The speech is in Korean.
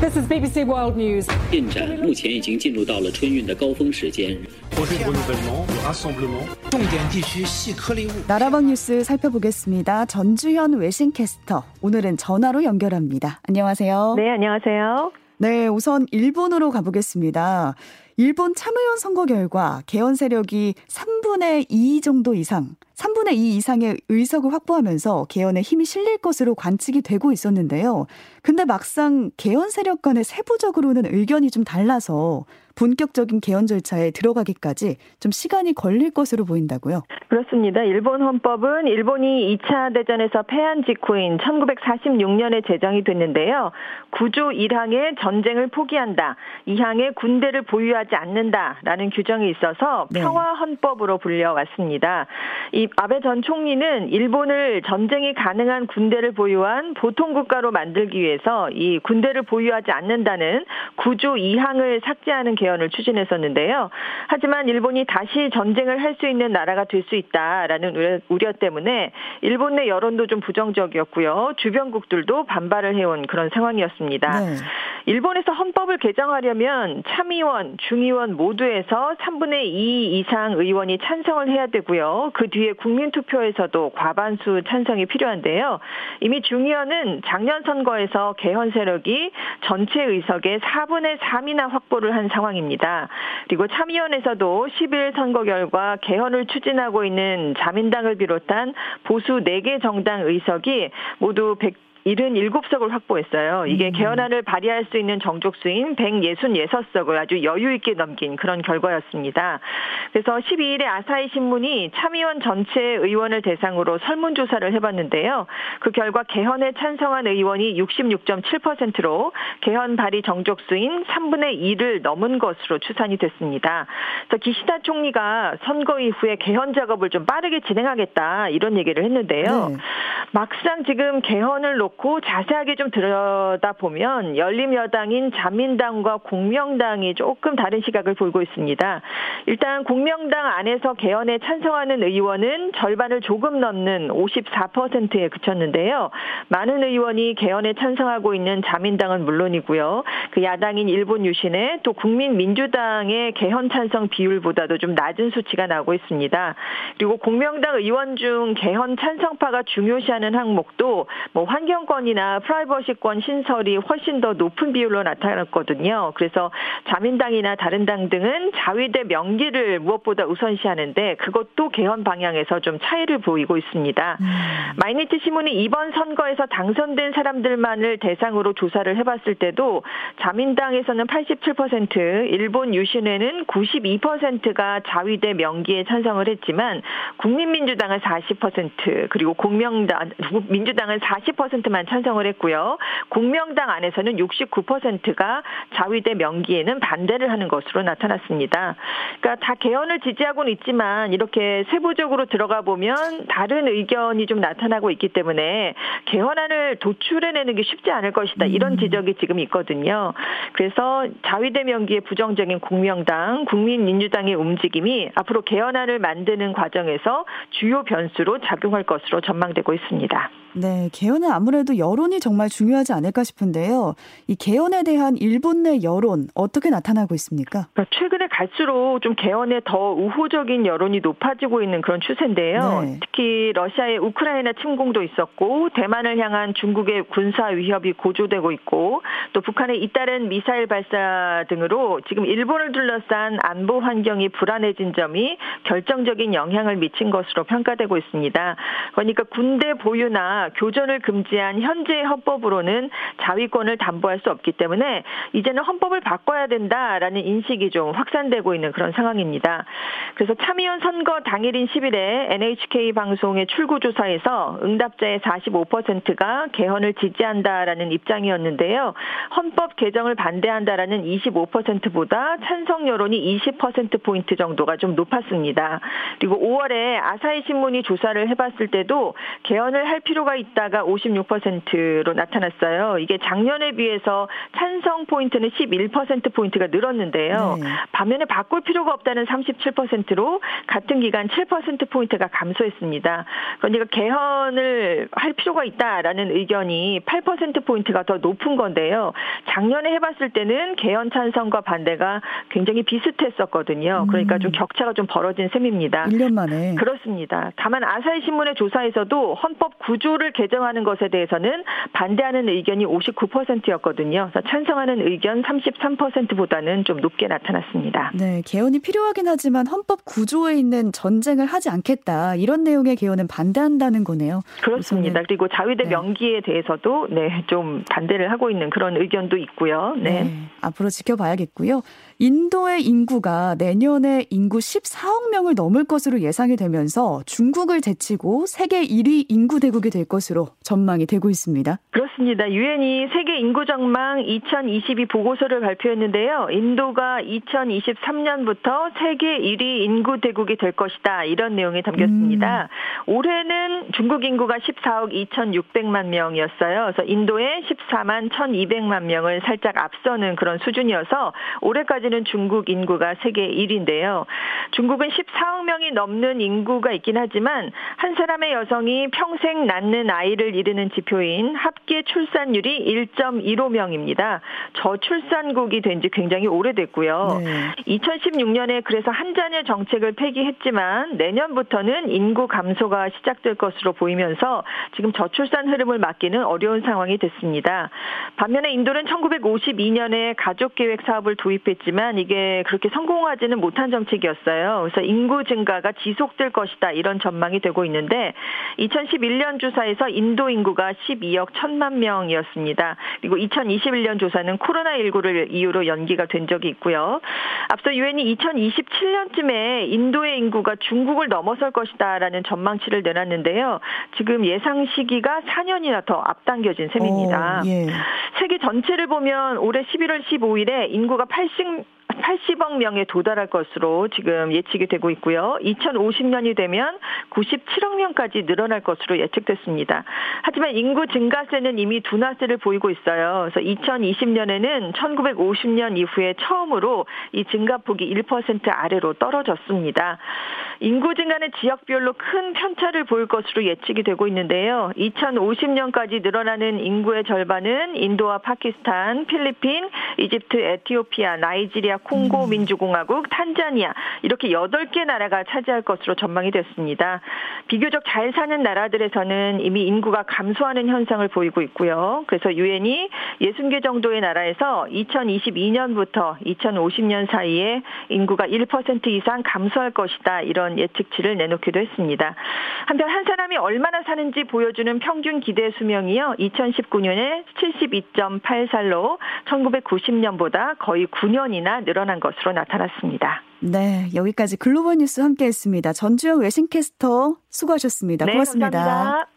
This is BBC World News. 进展目前已经进入到了春运的高峰时间。 重点地区细颗粒物 나라방 뉴스 살펴보겠습니다. 전주현 외신 캐스터. 오늘은 전화로 연결합니다. 안녕하세요. 네, 안녕하세요. 네, 우선 일본으로 가보겠습니다. 일본 참의원 선거 결과 개헌 세력이 3분의 2 정도 이상, 3분의 2 이상의 의석을 확보하면서 개헌에 힘이 실릴 것으로 관측이 되고 있었는데요. 근데 막상 개헌 세력 간의 세부적으로는 의견이 좀 달라서 본격적인 개헌 절차에 들어가기까지 좀 시간이 걸릴 것으로 보인다고요. 그렇습니다. 일본 헌법은 일본이 2차 대전에서 패한 직후인 1946년에 제정이 됐는데요. 9조 1항에 전쟁을 포기한다. 2항에 군대를 보유하지 않는다라는 규정이 있어서 네. 평화 헌법으로 불려왔습니다. 이 아베 전 총리는 일본을 전쟁이 가능한 군대를 보유한 보통 국가로 만들기 위해서 이 군대를 보유하지 않는다는 9조 2항을 삭제하는 개헌을 추진했었는데요. 하지만 일본이 다시 전쟁을 할 수 있는 나라가 될 수 있다라는 우려, 우려 때문에 일본 내 여론도 좀 부정적이었고요. 주변국들도 반발을 해온 그런 상황이었습니다. 네. 일본에서 헌법을 개정하려면 참의원, 중의원 모두에서 3분의 2 이상 의원이 찬성을 해야 되고요. 그 뒤에 국민투표에서도 과반수 찬성이 필요한데요. 이미 중의원은 작년 선거에서 개헌 세력이 전체 의석의 4분의 3이나 확보를 한 상황 입니다. 그리고 참의원에서도 10일 선거 결과 개헌을 추진하고 있는 자민당을 비롯한 보수 4개 정당 의석이 모두 100 77석을 확보했어요. 이게 개헌안을 발의할 수 있는 정족수인 166석을 아주 여유 있게 넘긴 그런 결과였습니다. 그래서 12일에 아사히 신문이 참의원 전체 의원을 대상으로 설문조사를 해봤는데요. 그 결과 개헌에 찬성한 의원이 66.7%로 개헌 발의 정족수인 3분의 2를 넘은 것으로 추산이 됐습니다. 그래서 기시다 총리가 선거 이후에 개헌 작업을 좀 빠르게 진행하겠다 이런 얘기를 했는데요. 네. 막상 지금 개헌을 놓고 자세하게 좀 들여다보면 열림여당인 자민당과 공명당이 조금 다른 시각을 보이고 있습니다. 일단 공명당 안에서 개헌에 찬성하는 의원은 절반을 조금 넘는 54%에 그쳤는데요. 많은 의원이 개헌에 찬성하고 있는 자민당은 물론이고요. 그 야당인 일본 유신의 또 국민민주당의 개헌 찬성 비율보다도 좀 낮은 수치가 나오고 있습니다. 그리고 공명당 의원 중 개헌 찬성파가 중요시하는 항목도 뭐 환경 권이나 프라이버시권 신설이 훨씬 더 높은 비율로 나타났거든요. 그래서 자민당이나 다른 당 등은 자위대 명기를 무엇보다 우선시하는데 그것도 개헌 방향에서 좀 차이를 보이고 있습니다. 마이니치 신문이 이번 선거에서 당선된 사람들만을 대상으로 조사를 해봤을 때도 자민당에서는 87%, 일본 유신회는 92%가 자위대 명기에 찬성을 했지만 국민민주당은 40%, 그리고 공명당, 민주당은 40%만 찬성을 했고요. 공명당 안에서는 69%가 자위대 명기에는 반대를 하는 것으로 나타났습니다. 그러니까 다 개헌을 지지하고는 있지만 이렇게 세부적으로 들어가 보면 다른 의견이 좀 나타나고 있기 때문에 개헌안을 도출해내는 게 쉽지 않을 것이다. 이런 지적이 지금 있거든요. 그래서 자위대 명기의 부정적인 공명당, 국민민주당의 움직임이 앞으로 개헌안을 만드는 과정에서 주요 변수로 작용할 것으로 전망되고 있습니다. 네, 개헌은 아무래도 여론이 정말 중요하지 않을까 싶은데요. 이 개헌에 대한 일본 내 여론 어떻게 나타나고 있습니까? 그러니까 최근에 갈수록 좀 개헌에 더 우호적인 여론이 높아지고 있는 그런 추세인데요. 네. 특히 러시아의 우크라이나 침공도 있었고 대만을 향한 중국의 군사 위협이 고조되고 있고 또 북한의 잇따른 미사일 발사 등으로 지금 일본을 둘러싼 안보 환경이 불안해진 점이 결정적인 영향을 미친 것으로 평가되고 있습니다. 그러니까 군대 보유나 교전을 금지한 현재 헌법으로는 자위권을 담보할 수 없기 때문에 이제는 헌법을 바꿔야 된다라는 인식이 좀 확산되고 있는 그런 상황입니다. 그래서 참의원 선거 당일인 10일에 NHK 방송의 출구조사에서 응답자의 45%가 개헌을 지지한다라는 입장이었는데요. 헌법 개정을 반대한다라는 25%보다 찬성 여론이 20%포인트 정도가 좀 높았습니다. 그리고 5월에 아사히 신문이 조사를 해봤을 때도 개헌을 할 필요가 있다가 56%로 나타났어요. 이게 작년에 비해서 찬성 포인트는 11% 포인트가 늘었는데요. 네. 반면에 바꿀 필요가 없다는 37%로 같은 기간 7% 포인트가 감소했습니다. 그러니까 개헌을 할 필요가 있다라는 의견이 8% 포인트가 더 높은 건데요. 작년에 해봤을 때는 개헌 찬성과 반대가 굉장히 비슷했었거든요. 그러니까 좀 음. 격차가 좀 벌어진 셈입니다. 1년 만에. 그렇습니다. 다만 아사히 신문의 조사에서도 헌법 구조를 개정하는 것에 대해서는 반대하는 의견이 59%였거든요. 그래서 찬성하는 의견 33%보다는 좀 높게 나타났습니다. 네, 개헌이 필요하긴 하지만 헌법 구조에 있는 전쟁을 하지 않겠다 이런 내용의 개헌은 반대한다는 거네요. 그렇습니다. 우선은. 그리고 자위대 네. 명기에 대해서도 네, 좀 반대를 하고 있는 그런 의견도 있고요. 네. 네 앞으로 지켜봐야겠고요. 인도의 인구가 내년에 인구 14억 명을 넘을 것으로 예상이 되면서 중국을 제치고 세계 1위 인구 대국이 될 것으로 전망이 되고 있습니다. 그렇습니다. 유엔이 세계 인구 전망 2022 보고서를 발표했는데요. 인도가 2023년부터 세계 1위 인구 대국이 될 것이다. 이런 내용이 담겼습니다. 음. 올해는 중국 인구가 14억 2,600만 명이었어요. 그래서 인도의 14만 1,200만 명을 살짝 앞서는 그런 수준이어서 올해까지 현재까지는 중국 인구가 세계 1위인데요. 중국은 14억 명이 넘는 인구가 있긴 하지만 한 사람의 여성이 평생 낳는 아이를 이르는 지표인 합계 출산율이 1.15명입니다. 저출산국이 된 지 굉장히 오래됐고요. 네. 2016년에 그래서 한 자녀 정책을 폐기했지만 내년부터는 인구 감소가 시작될 것으로 보이면서 지금 저출산 흐름을 막기는 어려운 상황이 됐습니다. 반면에 인도는 1952년에 가족 계획 사업을 도입했지만 있지만 이게 그렇게 성공하지는 못한 정책이었어요. 그래서 인구 증가가 지속될 것이다 이런 전망이 되고 있는데 2011년 조사에서 인도 인구가 12억 1천만 명이었습니다. 그리고 2021년 조사는 코로나19를 이유로 연기가 된 적이 있고요. 앞서 유엔이 2027년쯤에 인도의 인구가 중국을 넘어설 것이다라는 전망치를 내놨는데요. 지금 예상 시기가 4년이나 더 앞당겨진 셈입니다. 오, 예. 세계 전체를 보면 올해 11월 15일에 인구가 80 80억 명에 도달할 것으로 지금 예측이 되고 있고요. 2050년이 되면 97억 명까지 늘어날 것으로 예측됐습니다. 하지만 인구 증가세는 이미 둔화세를 보이고 있어요. 그래서 2020년에는 1950년 이후에 처음으로 이 증가폭이 1% 아래로 떨어졌습니다. 인구 증가는 지역별로 큰 편차를 보일 것으로 예측이 되고 있는데요. 2050년까지 늘어나는 인구의 절반은 인도와 파키스탄, 필리핀, 이집트, 에티오피아, 나이지리아, 콩고 음. 민주공화국, 탄자니아 이렇게 8개 나라가 차지할 것으로 전망이 됐습니다. 비교적 잘 사는 나라들에서는 이미 인구가 감소하는 현상을 보이고 있고요. 그래서 유엔이 60개 정도의 나라에서 2022년부터 2050년 사이에 인구가 1% 이상 감소할 것이다. 이런 예측치를 내놓기도 했습니다. 한편 한 사람이 얼마나 사는지 보여주는 평균 기대 수명이요. 2019년에 72.8살로 1990년보다 거의 9년이나 늘어난 것으로 나타났습니다. 네, 여기까지 글로벌 뉴스 함께했습니다. 전주영 외신캐스터 수고하셨습니다. 네, 고맙습니다. 감사합니다.